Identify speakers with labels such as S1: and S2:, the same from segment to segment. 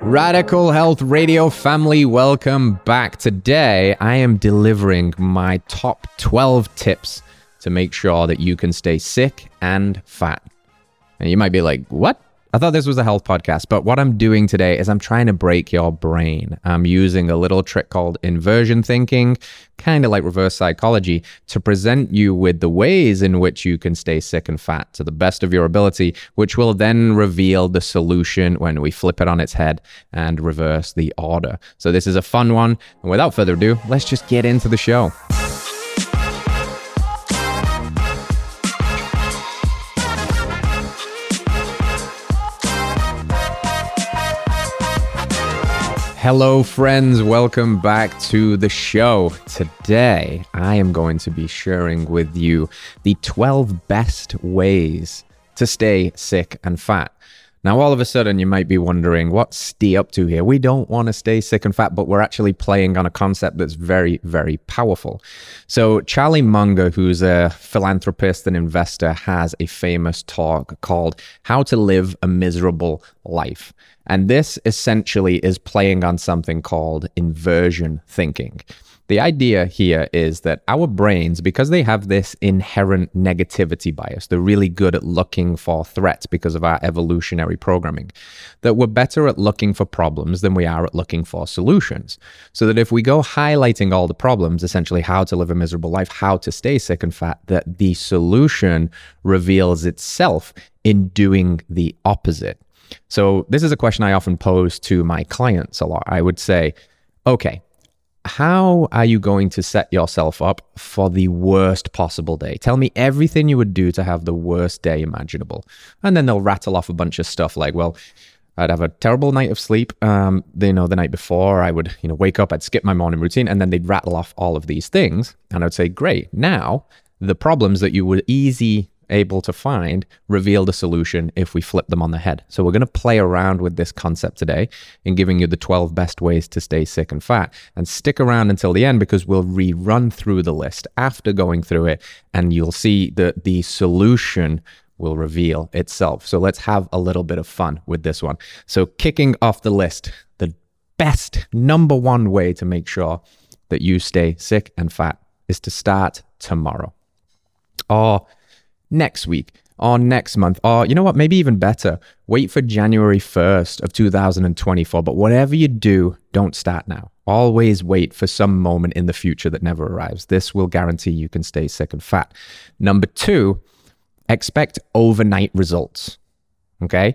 S1: Radical Health Radio family, welcome back. Today, I am delivering my top 12 tips to make sure that you can stay sick and fat. And you might be like, what? I thought this was a health podcast, but what I'm doing today is I'm trying to break your brain. I'm using a little trick called inversion thinking, kind of like reverse psychology, to present you with the ways in which you can stay sick and fat to the best of your ability, which will then reveal the solution when we flip it on its head and reverse the order. So, this is a fun one. And without further ado, let's just get into the show. Hello, friends. Welcome back to the show. Today, I am going to be sharing with you the 12 best ways to stay sick and fat. Now, all of a sudden, you might be wondering, what's Ste up to here? We don't want to stay sick and fat, but we're actually playing on a concept that's very, very powerful. So, Charlie Munger, who's a philanthropist and investor, has a famous talk called How to Live a Miserable Life. And this essentially is playing on something called inversion thinking. The idea here is that our brains, because they have this inherent negativity bias, they're really good at looking for threats because of our evolutionary programming, that we're better at looking for problems than we are at looking for solutions. So that if we go highlighting all the problems, essentially how to live a miserable life, how to stay sick and fat, that the solution reveals itself in doing the opposite. So, this is a question I often pose to my clients a lot. I would say, okay, how are you going to set yourself up for the worst possible day? Tell me everything you would do to have the worst day imaginable. And then they'll rattle off a bunch of stuff like, well, I'd have a terrible night of sleep. Um, you know, the night before, I would, you know, wake up, I'd skip my morning routine, and then they'd rattle off all of these things, and I'd say, great. Now, the problems that you would easy able to find reveal the solution if we flip them on the head. So we're going to play around with this concept today in giving you the 12 best ways to stay sick and fat. And stick around until the end because we'll rerun through the list after going through it and you'll see that the solution will reveal itself. So let's have a little bit of fun with this one. So kicking off the list, the best number one way to make sure that you stay sick and fat is to start tomorrow. Or next week or next month, or you know what, maybe even better, wait for January 1st of 2024. But whatever you do, don't start now. Always wait for some moment in the future that never arrives. This will guarantee you can stay sick and fat. Number two, expect overnight results. Okay.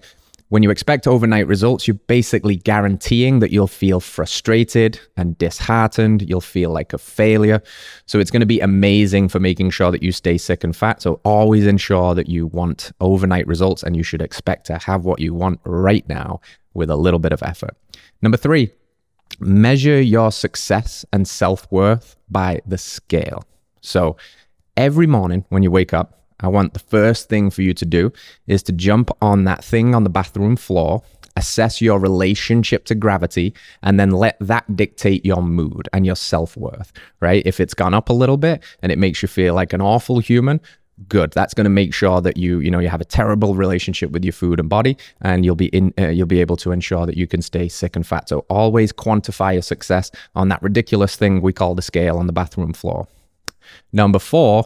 S1: When you expect overnight results, you're basically guaranteeing that you'll feel frustrated and disheartened. You'll feel like a failure. So it's going to be amazing for making sure that you stay sick and fat. So always ensure that you want overnight results and you should expect to have what you want right now with a little bit of effort. Number three, measure your success and self worth by the scale. So every morning when you wake up, I want the first thing for you to do is to jump on that thing on the bathroom floor, assess your relationship to gravity, and then let that dictate your mood and your self worth, right? If it's gone up a little bit and it makes you feel like an awful human, good. That's going to make sure that you you know you have a terrible relationship with your food and body and you'll be in uh, you'll be able to ensure that you can stay sick and fat. So always quantify your success on that ridiculous thing we call the scale on the bathroom floor. Number 4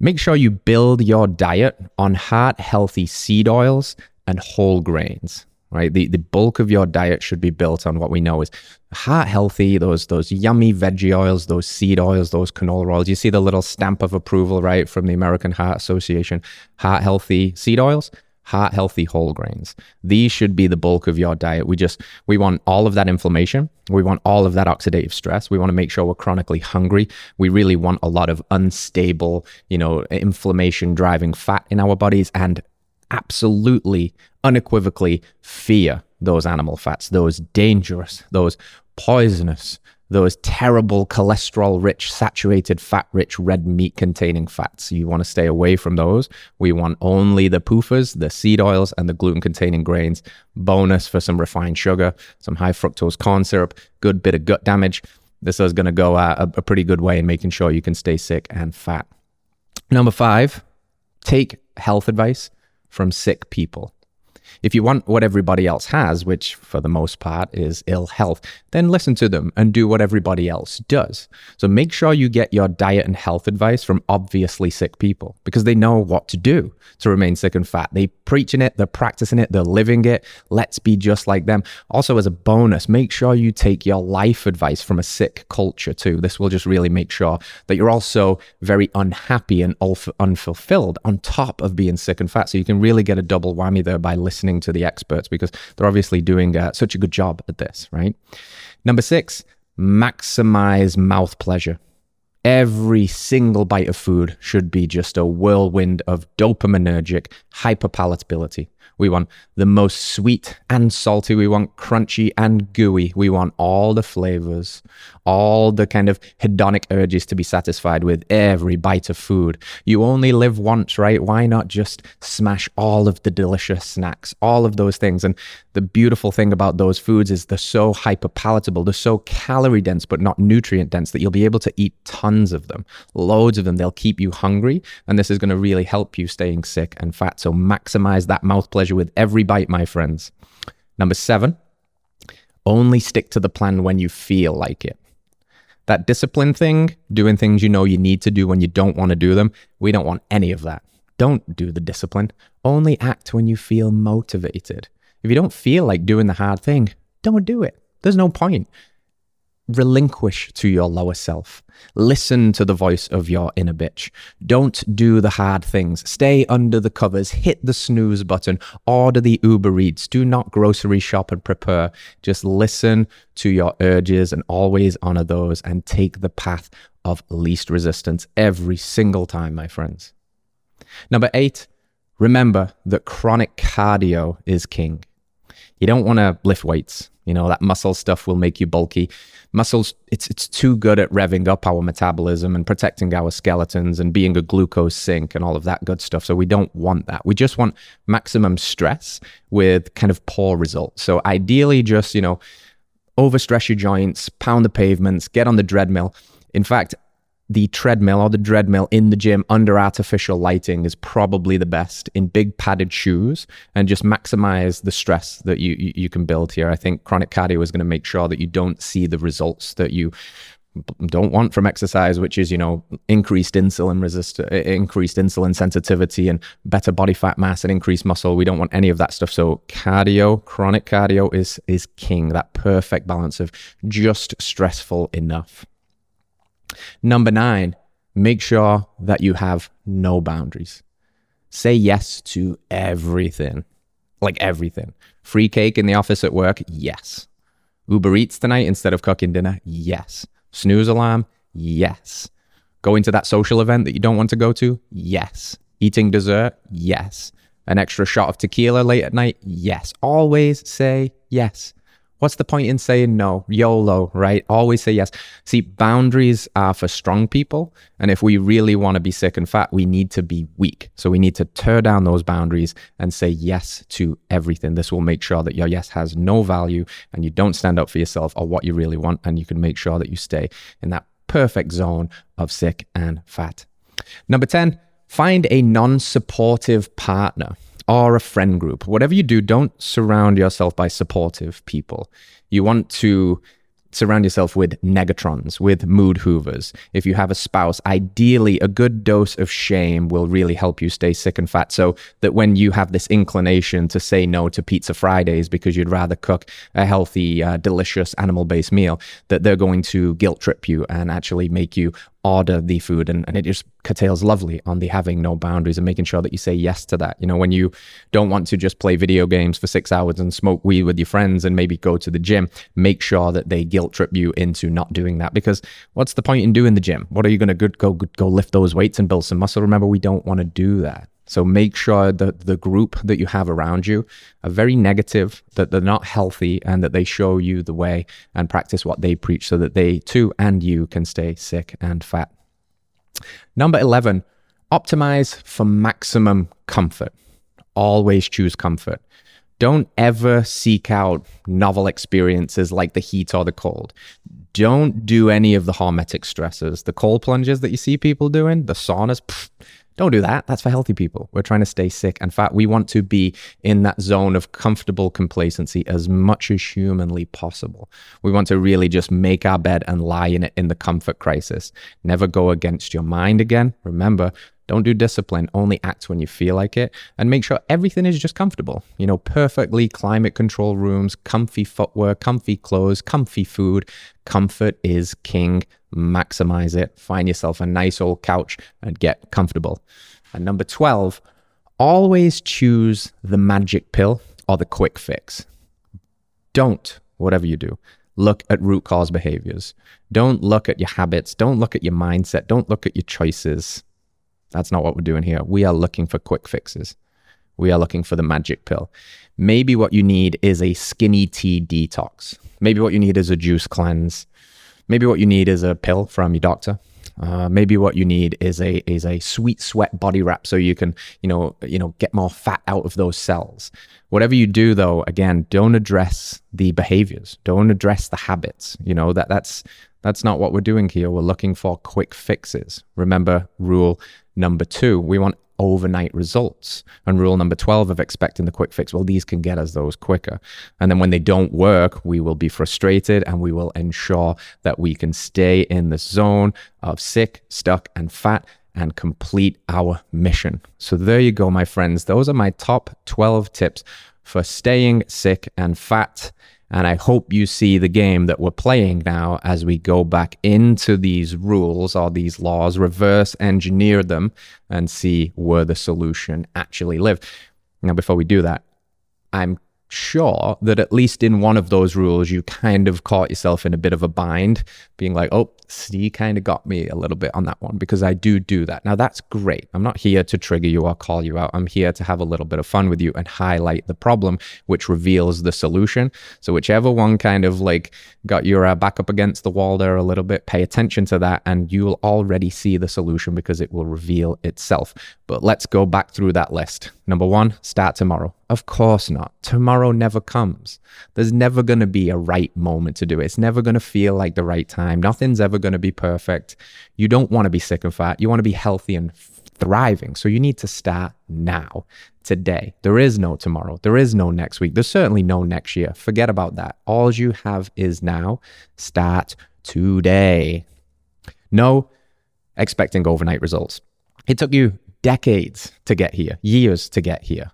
S1: Make sure you build your diet on heart healthy seed oils and whole grains. Right, the, the bulk of your diet should be built on what we know is heart healthy. Those those yummy veggie oils, those seed oils, those canola oils. You see the little stamp of approval, right, from the American Heart Association. Heart healthy seed oils heart healthy whole grains. These should be the bulk of your diet. We just we want all of that inflammation. We want all of that oxidative stress. We want to make sure we're chronically hungry. We really want a lot of unstable, you know, inflammation driving fat in our bodies and absolutely unequivocally fear those animal fats, those dangerous, those poisonous, those terrible cholesterol rich, saturated fat rich red meat containing fats. You want to stay away from those. We want only the PUFAs, the seed oils, and the gluten containing grains. Bonus for some refined sugar, some high fructose corn syrup, good bit of gut damage. This is going to go a, a pretty good way in making sure you can stay sick and fat. Number five, take health advice from sick people. If you want what everybody else has, which for the most part is ill health, then listen to them and do what everybody else does. So make sure you get your diet and health advice from obviously sick people because they know what to do to remain sick and fat. They're preaching it, they're practicing it, they're living it. Let's be just like them. Also, as a bonus, make sure you take your life advice from a sick culture too. This will just really make sure that you're also very unhappy and unfulfilled on top of being sick and fat. So you can really get a double whammy there by listening to the experts because they're obviously doing uh, such a good job at this, right? Number six, maximize mouth pleasure. Every single bite of food should be just a whirlwind of dopaminergic hyperpalatability. We want the most sweet and salty. We want crunchy and gooey. We want all the flavors, all the kind of hedonic urges to be satisfied with every bite of food. You only live once, right? Why not just smash all of the delicious snacks, all of those things? And the beautiful thing about those foods is they're so hyperpalatable, they're so calorie dense, but not nutrient dense that you'll be able to eat tons of them, loads of them. They'll keep you hungry. And this is going to really help you staying sick and fat. So maximize that mouth pleasure with every bite, my friends. Number seven, only stick to the plan when you feel like it. That discipline thing, doing things you know you need to do when you don't want to do them, we don't want any of that. Don't do the discipline. Only act when you feel motivated. If you don't feel like doing the hard thing, don't do it. There's no point relinquish to your lower self. Listen to the voice of your inner bitch. Don't do the hard things. Stay under the covers. Hit the snooze button. Order the Uber Eats. Do not grocery shop and prepare. Just listen to your urges and always honor those and take the path of least resistance every single time, my friends. Number eight, remember that chronic cardio is king. You don't want to lift weights. You know, that muscle stuff will make you bulky. Muscles, it's it's too good at revving up our metabolism and protecting our skeletons and being a glucose sink and all of that good stuff. So we don't want that. We just want maximum stress with kind of poor results. So ideally just, you know, overstress your joints, pound the pavements, get on the treadmill. In fact, the treadmill or the treadmill in the gym under artificial lighting is probably the best in big padded shoes and just maximize the stress that you, you, you can build here. I think chronic cardio is going to make sure that you don't see the results that you don't want from exercise, which is, you know, increased insulin resist, increased insulin sensitivity and better body fat mass and increased muscle. We don't want any of that stuff. So cardio, chronic cardio is, is king, that perfect balance of just stressful enough. Number nine, make sure that you have no boundaries. Say yes to everything, like everything. Free cake in the office at work? Yes. Uber Eats tonight instead of cooking dinner? Yes. Snooze alarm? Yes. Going to that social event that you don't want to go to? Yes. Eating dessert? Yes. An extra shot of tequila late at night? Yes. Always say yes. What's the point in saying no? YOLO, right? Always say yes. See, boundaries are for strong people. And if we really want to be sick and fat, we need to be weak. So we need to tear down those boundaries and say yes to everything. This will make sure that your yes has no value and you don't stand up for yourself or what you really want. And you can make sure that you stay in that perfect zone of sick and fat. Number 10, find a non supportive partner or a friend group. Whatever you do, don't surround yourself by supportive people. You want to surround yourself with negatrons, with mood hoovers. If you have a spouse, ideally a good dose of shame will really help you stay sick and fat so that when you have this inclination to say no to pizza Fridays because you'd rather cook a healthy, uh, delicious animal based meal, that they're going to guilt trip you and actually make you order the food and, and it just curtails lovely on the having no boundaries and making sure that you say yes to that. You know when you don't want to just play video games for six hours and smoke weed with your friends and maybe go to the gym make sure that they guilt trip you into not doing that. Because what's the point in doing the gym? What are you going to go go lift those weights and build some muscle? Remember we don't want to do that so make sure that the group that you have around you are very negative, that they're not healthy, and that they show you the way and practice what they preach so that they too and you can stay sick and fat. Number 11, optimize for maximum comfort. Always choose comfort. Don't ever seek out novel experiences like the heat or the cold. Don't do any of the hormetic stresses, the cold plunges that you see people doing, the saunas. Don't do that. That's for healthy people. We're trying to stay sick and fat. We want to be in that zone of comfortable complacency as much as humanly possible. We want to really just make our bed and lie in it in the comfort crisis. Never go against your mind again. Remember, don't do discipline. Only act when you feel like it and make sure everything is just comfortable. You know, perfectly climate control rooms, comfy footwear, comfy clothes, comfy food. Comfort is king. Maximize it. Find yourself a nice old couch and get comfortable. And number 12, always choose the magic pill or the quick fix. Don't, whatever you do, look at root cause behaviors. Don't look at your habits. Don't look at your mindset. Don't look at your choices that's not what we're doing here. We are looking for quick fixes. We are looking for the magic pill. Maybe what you need is a skinny tea detox. Maybe what you need is a juice cleanse. Maybe what you need is a pill from your doctor. Uh, maybe what you need is a is a sweet sweat body wrap so you can you know you know get more fat out of those cells. Whatever you do though, again, don't address the behaviors. Don't address the habits. You know that that's that's not what we're doing here. We're looking for quick fixes. Remember rule number two, we want overnight results. And rule number 12 of expecting the quick fix, well, these can get us those quicker. And then when they don't work, we will be frustrated and we will ensure that we can stay in the zone of sick, stuck, and fat and complete our mission. So there you go, my friends. Those are my top 12 tips for staying sick and fat and I hope you see the game that we're playing now as we go back into these rules or these laws, reverse engineer them, and see where the solution actually live. Now, before we do that, I'm sure that at least in one of those rules, you kind of caught yourself in a bit of a bind, being like, oh, Ste kind of got me a little bit on that one because I do do that. Now, that's great. I'm not here to trigger you or call you out. I'm here to have a little bit of fun with you and highlight the problem, which reveals the solution. So, whichever one kind of like got your uh, back up against the wall there a little bit, pay attention to that and you'll already see the solution because it will reveal itself. But let's go back through that list. Number one, start tomorrow. Of course not. Tomorrow never comes. There's never going to be a right moment to do it. It's never going to feel like the right time. Nothing's ever going to be perfect. You don't want to be sick and fat. You want to be healthy and thriving. So you need to start now, today. There is no tomorrow. There is no next week. There's certainly no next year. Forget about that. All you have is now. Start today. No expecting overnight results. It took you decades to get here, years to get here.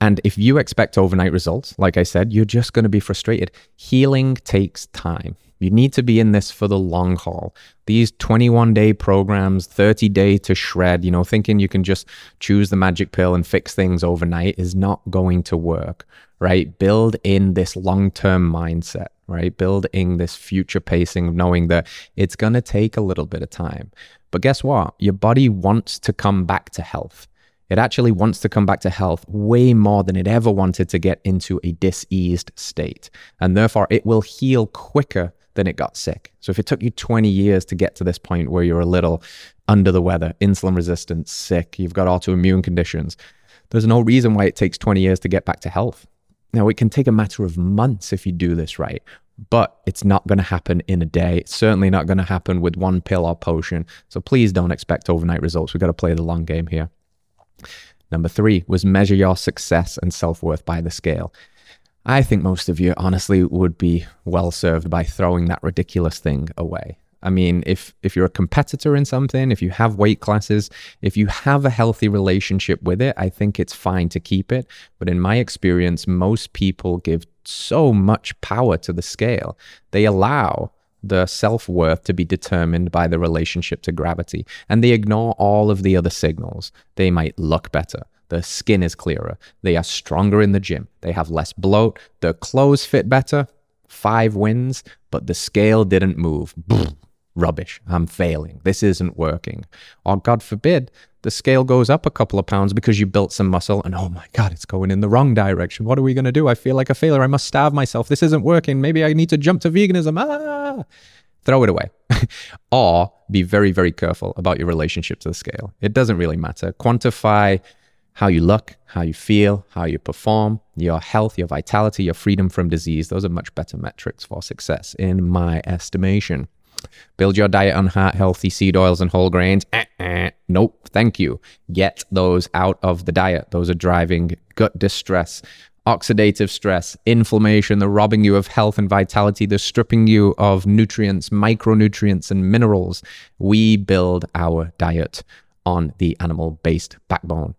S1: And if you expect overnight results, like I said, you're just going to be frustrated. Healing takes time. You need to be in this for the long haul. These 21 day programs, 30 day to shred, you know, thinking you can just choose the magic pill and fix things overnight is not going to work, right? Build in this long term mindset, right? Build in this future pacing, knowing that it's going to take a little bit of time. But guess what? Your body wants to come back to health. It actually wants to come back to health way more than it ever wanted to get into a diseased state. And therefore, it will heal quicker than it got sick. So if it took you 20 years to get to this point where you're a little under the weather, insulin resistant, sick, you've got autoimmune conditions, there's no reason why it takes 20 years to get back to health. Now, it can take a matter of months if you do this right, but it's not going to happen in a day. It's certainly not going to happen with one pill or potion. So please don't expect overnight results. We've got to play the long game here. Number three was measure your success and self worth by the scale. I think most of you honestly would be well served by throwing that ridiculous thing away. I mean, if if you're a competitor in something, if you have weight classes, if you have a healthy relationship with it, I think it's fine to keep it. But in my experience, most people give so much power to the scale. They allow the self worth to be determined by the relationship to gravity. And they ignore all of the other signals. They might look better. Their skin is clearer. They are stronger in the gym. They have less bloat. Their clothes fit better. Five wins, but the scale didn't move. Rubbish. I'm failing. This isn't working. Or God forbid, the scale goes up a couple of pounds because you built some muscle and oh my God, it's going in the wrong direction. What are we going to do? I feel like a failure. I must starve myself. This isn't working. Maybe I need to jump to veganism. Ah! Throw it away. or be very, very careful about your relationship to the scale. It doesn't really matter. Quantify how you look, how you feel, how you perform, your health, your vitality, your freedom from disease. Those are much better metrics for success, in my estimation. Build your diet on heart healthy seed oils and whole grains. Uh-uh. Nope, thank you. Get those out of the diet. Those are driving gut distress, oxidative stress, inflammation. They're robbing you of health and vitality. They're stripping you of nutrients, micronutrients, and minerals. We build our diet on the animal based backbone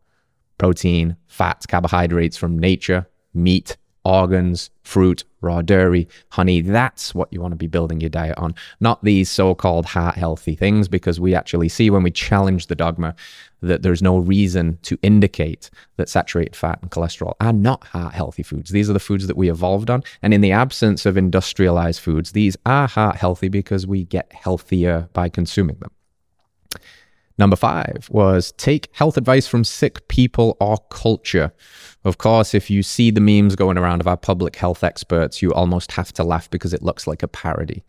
S1: protein, fats, carbohydrates from nature, meat, organs, fruit, raw dairy, honey. That's what you want to be building your diet on, not these so called heart healthy things, because we actually see when we challenge the dogma that there's no reason to indicate that saturated fat and cholesterol are not heart healthy foods. These are the foods that we evolved on. And in the absence of industrialized foods, these are heart healthy because we get healthier by consuming them. Number five was take health advice from sick people or culture. Of course, if you see the memes going around of our public health experts, you almost have to laugh because it looks like a parody.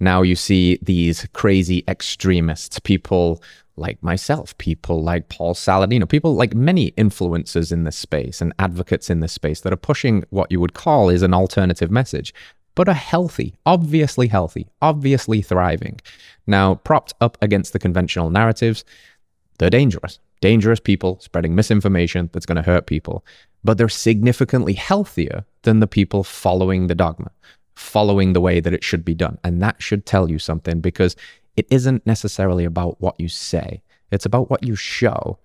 S1: Now you see these crazy extremists, people like myself, people like Paul Saladino, people like many influencers in this space and advocates in this space that are pushing what you would call is an alternative message, but are healthy, obviously healthy, obviously thriving. Now, propped up against the conventional narratives, they're dangerous. Dangerous people spreading misinformation that's going to hurt people. But they're significantly healthier than the people following the dogma, following the way that it should be done. And that should tell you something because it isn't necessarily about what you say, it's about what you show.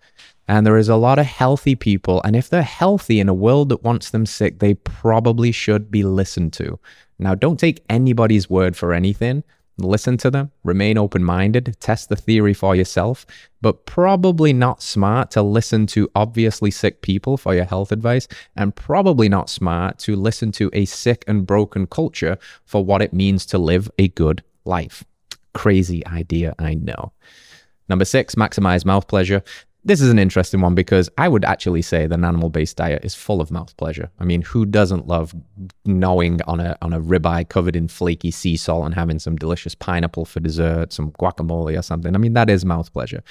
S1: And there is a lot of healthy people. And if they're healthy in a world that wants them sick, they probably should be listened to. Now, don't take anybody's word for anything. Listen to them, remain open minded, test the theory for yourself, but probably not smart to listen to obviously sick people for your health advice, and probably not smart to listen to a sick and broken culture for what it means to live a good life. Crazy idea, I know. Number six, maximize mouth pleasure this is an interesting one because I would actually say that an animal based diet is full of mouth pleasure. I mean, who doesn't love gnawing on a on a ribeye covered in flaky sea salt and having some delicious pineapple for dessert, some guacamole or something? I mean, that is mouth pleasure.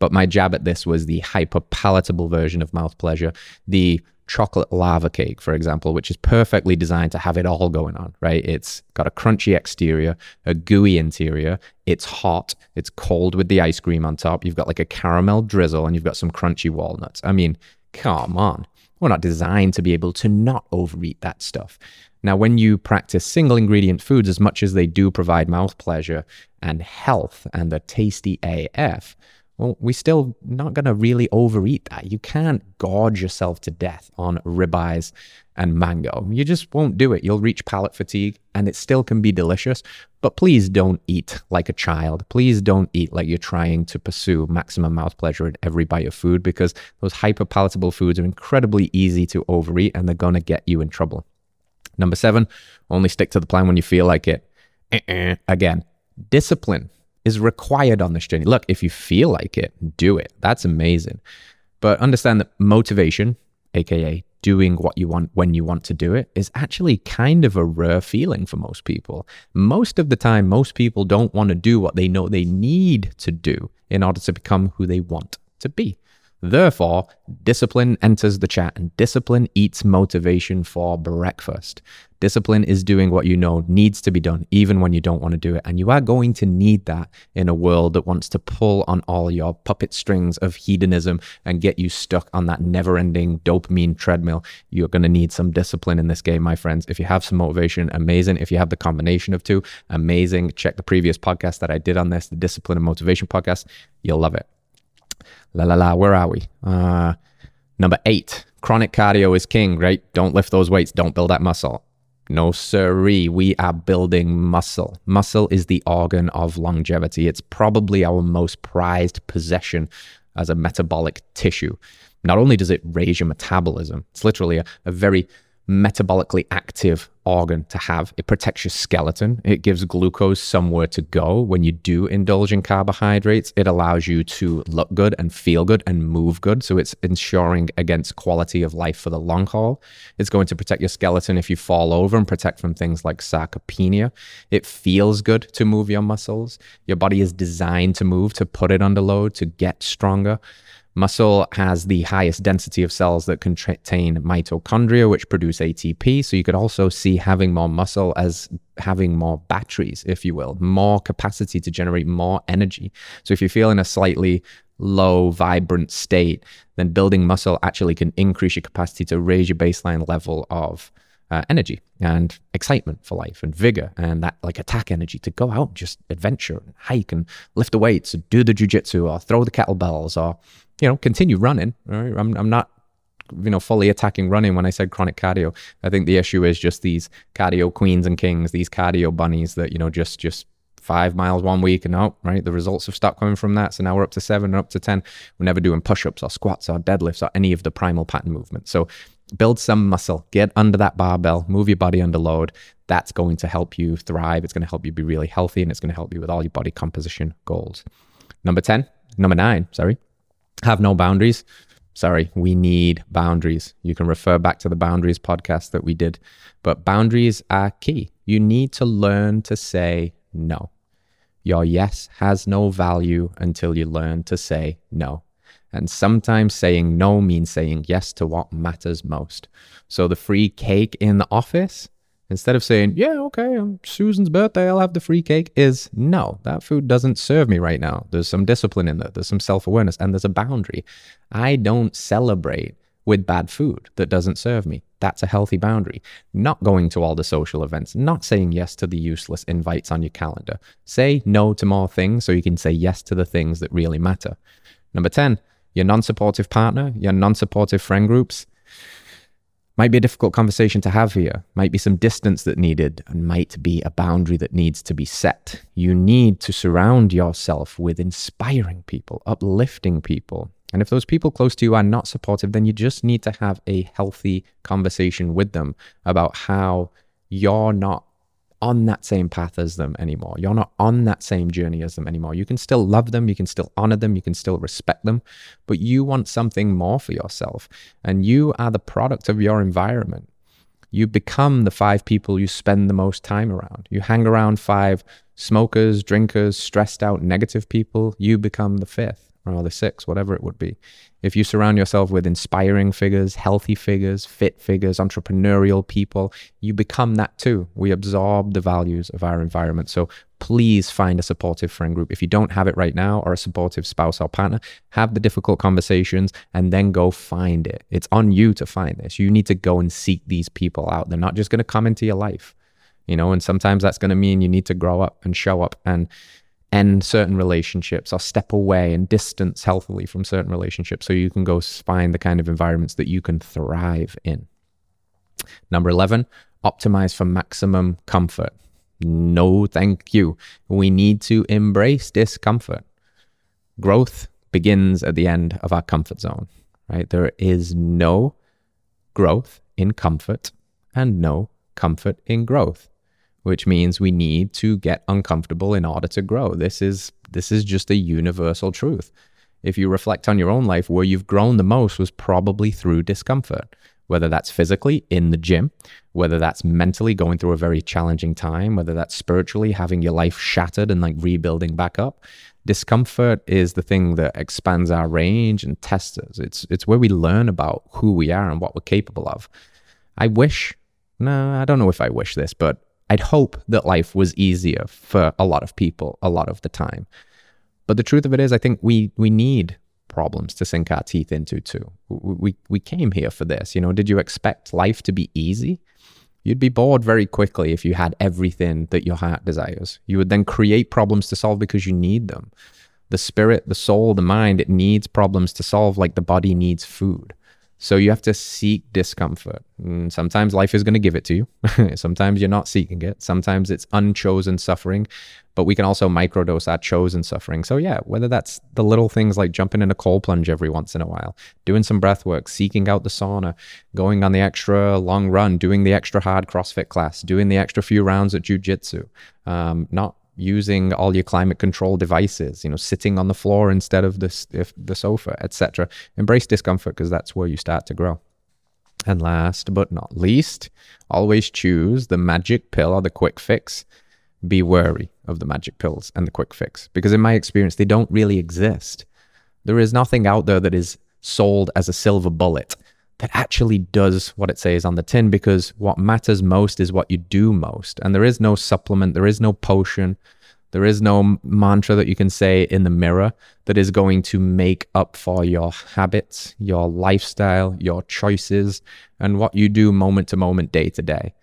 S1: But my jab at this was the hyper palatable version of mouth pleasure, the chocolate lava cake, for example, which is perfectly designed to have it all going on, right? It's got a crunchy exterior, a gooey interior. It's hot. It's cold with the ice cream on top. You've got like a caramel drizzle and you've got some crunchy walnuts. I mean, come on. We're not designed to be able to not overeat that stuff. Now, when you practice single ingredient foods as much as they do provide mouth pleasure and health and the tasty AF, well, we're still not going to really overeat that. You can't gorge yourself to death on ribeyes and mango. You just won't do it. You'll reach palate fatigue and it still can be delicious, but please don't eat like a child. Please don't eat like you're trying to pursue maximum mouth pleasure in every bite of food because those hyper palatable foods are incredibly easy to overeat and they're going to get you in trouble. Number seven, only stick to the plan when you feel like it. Uh-uh. Again, discipline is required on this journey. Look, if you feel like it, do it. That's amazing. But understand that motivation, aka doing what you want when you want to do it, is actually kind of a rare feeling for most people. Most of the time, most people don't want to do what they know they need to do in order to become who they want to be. Therefore, discipline enters the chat and discipline eats motivation for breakfast. Discipline is doing what you know needs to be done, even when you don't want to do it. And you are going to need that in a world that wants to pull on all your puppet strings of hedonism and get you stuck on that never ending dopamine treadmill. You're going to need some discipline in this game, my friends. If you have some motivation, amazing. If you have the combination of two, amazing. Check the previous podcast that I did on this, the discipline and motivation podcast. You'll love it. La la la, where are we? Uh, number eight, chronic cardio is king, right? Don't lift those weights, don't build that muscle. No, siree, we are building muscle. Muscle is the organ of longevity. It's probably our most prized possession as a metabolic tissue. Not only does it raise your metabolism, it's literally a, a very metabolically active organ to have. It protects your skeleton. It gives glucose somewhere to go when you do indulge in carbohydrates. It allows you to look good and feel good and move good. So it's ensuring against quality of life for the long haul. It's going to protect your skeleton if you fall over and protect from things like sarcopenia. It feels good to move your muscles. Your body is designed to move, to put it under load, to get stronger. Muscle has the highest density of cells that contain mitochondria, which produce ATP. So you could also see having more muscle as having more batteries, if you will, more capacity to generate more energy. So if you feel in a slightly low, vibrant state, then building muscle actually can increase your capacity to raise your baseline level of uh, energy and excitement for life and vigor and that like attack energy to go out and just adventure and hike and lift the weights, and do the jujitsu or throw the kettlebells or, you know, continue running. Right? I'm, I'm not, you know, fully attacking running when I said chronic cardio. I think the issue is just these cardio queens and kings, these cardio bunnies that, you know, just, just five miles one week and oh, right, the results have stopped coming from that. So now we're up to seven or up to 10. We're never doing push ups or squats or deadlifts or any of the primal pattern movements. So build some muscle, get under that barbell, move your body under load. That's going to help you thrive. It's going to help you be really healthy and it's going to help you with all your body composition goals. Number 10, number nine, sorry, have no boundaries. Sorry, we need boundaries. You can refer back to the boundaries podcast that we did, but boundaries are key. You need to learn to say no. Your yes has no value until you learn to say no. And sometimes saying no means saying yes to what matters most. So the free cake in the office, instead of saying, yeah, okay, on Susan's birthday, I'll have the free cake, is no, that food doesn't serve me right now. There's some discipline in there, there's some self awareness, and there's a boundary. I don't celebrate with bad food that doesn't serve me. That's a healthy boundary. Not going to all the social events, not saying yes to the useless invites on your calendar. Say no to more things so you can say yes to the things that really matter. Number 10, your non supportive partner, your non supportive friend groups. Might be a difficult conversation to have here, might be some distance that needed, and might be a boundary that needs to be set. You need to surround yourself with inspiring people, uplifting people. And if those people close to you are not supportive, then you just need to have a healthy conversation with them about how you're not on that same path as them anymore. You're not on that same journey as them anymore. You can still love them, you can still honor them, you can still respect them, but you want something more for yourself. And you are the product of your environment. You become the five people you spend the most time around. You hang around five smokers, drinkers, stressed out, negative people, you become the fifth or the six, whatever it would be. If you surround yourself with inspiring figures, healthy figures, fit figures, entrepreneurial people, you become that too. We absorb the values of our environment. So please find a supportive friend group. If you don't have it right now, or a supportive spouse or partner, have the difficult conversations and then go find it. It's on you to find this. You need to go and seek these people out. They're not just going to come into your life, you know, and sometimes that's going to mean you need to grow up and show up and end certain relationships or step away and distance healthily from certain relationships so you can go find the kind of environments that you can thrive in. Number 11, optimize for maximum comfort. No, thank you. We need to embrace discomfort. Growth begins at the end of our comfort zone, right? There is no growth in comfort and no comfort in growth which means we need to get uncomfortable in order to grow. This is this is just a universal truth. If you reflect on your own life, where you've grown the most was probably through discomfort, whether that's physically in the gym, whether that's mentally going through a very challenging time, whether that's spiritually having your life shattered and like rebuilding back up. Discomfort is the thing that expands our range and tests us. It's it's where we learn about who we are and what we're capable of. I wish, no, I don't know if I wish this, but I'd hope that life was easier for a lot of people a lot of the time. But the truth of it is, I think we we need problems to sink our teeth into too. We we came here for this. You know, did you expect life to be easy? You'd be bored very quickly if you had everything that your heart desires. You would then create problems to solve because you need them. The spirit, the soul, the mind, it needs problems to solve like the body needs food. So you have to seek discomfort. And sometimes life is going to give it to you. Sometimes you're not seeking it. Sometimes it's unchosen suffering, but we can also microdose our chosen suffering. So yeah, whether that's the little things like jumping in a cold plunge every once in a while, doing some breath work, seeking out the sauna, going on the extra long run, doing the extra hard CrossFit class, doing the extra few rounds at jujitsu, um, not using all your climate control devices, you know, sitting on the floor instead of the, the sofa, etc. Embrace discomfort because that's where you start to grow. And last but not least, always choose the magic pill or the quick fix. Be wary of the magic pills and the quick fix because, in my experience, they don't really exist. There is nothing out there that is sold as a silver bullet that actually does what it says on the tin because what matters most is what you do most. And there is no supplement, there is no potion, there is no mantra that you can say in the mirror that is going to make up for your habits, your lifestyle, your choices, and what you do moment to moment, day to day.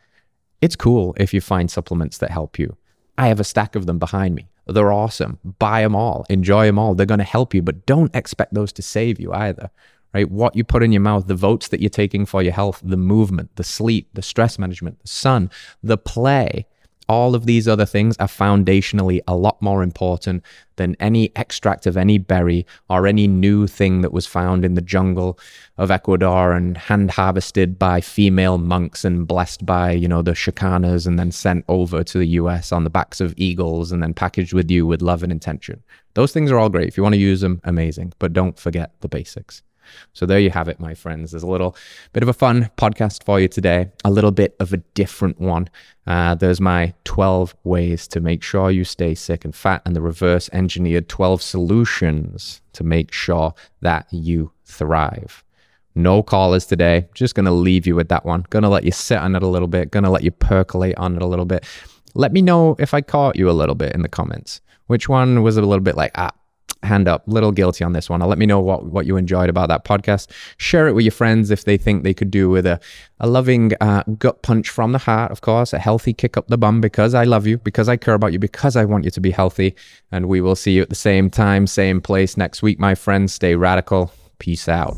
S1: It's cool if you find supplements that help you. I have a stack of them behind me. They're awesome. Buy them all, enjoy them all. They're going to help you, but don't expect those to save you either right? What you put in your mouth, the votes that you're taking for your health, the movement, the sleep, the stress management, the sun, the play, all of these other things are foundationally a lot more important than any extract of any berry or any new thing that was found in the jungle of Ecuador and hand harvested by female monks and blessed by, you know, the Shakanas and then sent over to the US on the backs of eagles and then packaged with you with love and intention. Those things are all great. If you want to use them, amazing. But don't forget the basics. So there you have it, my friends. There's a little bit of a fun podcast for you today, a little bit of a different one. Uh, there's my 12 ways to make sure you stay sick and fat, and the reverse engineered 12 solutions to make sure that you thrive. No callers today. Just going to leave you with that one. Going to let you sit on it a little bit. Going to let you percolate on it a little bit. Let me know if I caught you a little bit in the comments. Which one was a little bit like, ah, hand up, little guilty on this one. I'll let me know what, what you enjoyed about that podcast. Share it with your friends if they think they could do with a, a loving uh, gut punch from the heart, of course, a healthy kick up the bum because I love you, because I care about you, because I want you to be healthy. And we will see you at the same time, same place next week, my friends. Stay radical. Peace out.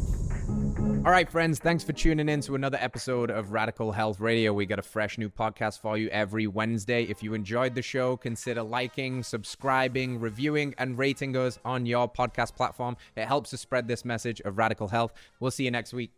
S1: All right, friends, thanks for tuning in to another episode of Radical Health Radio. We got a fresh new podcast for you every Wednesday. If you enjoyed the show, consider liking, subscribing, reviewing, and rating us on your podcast platform. It helps to spread this message of radical health. We'll see you next week.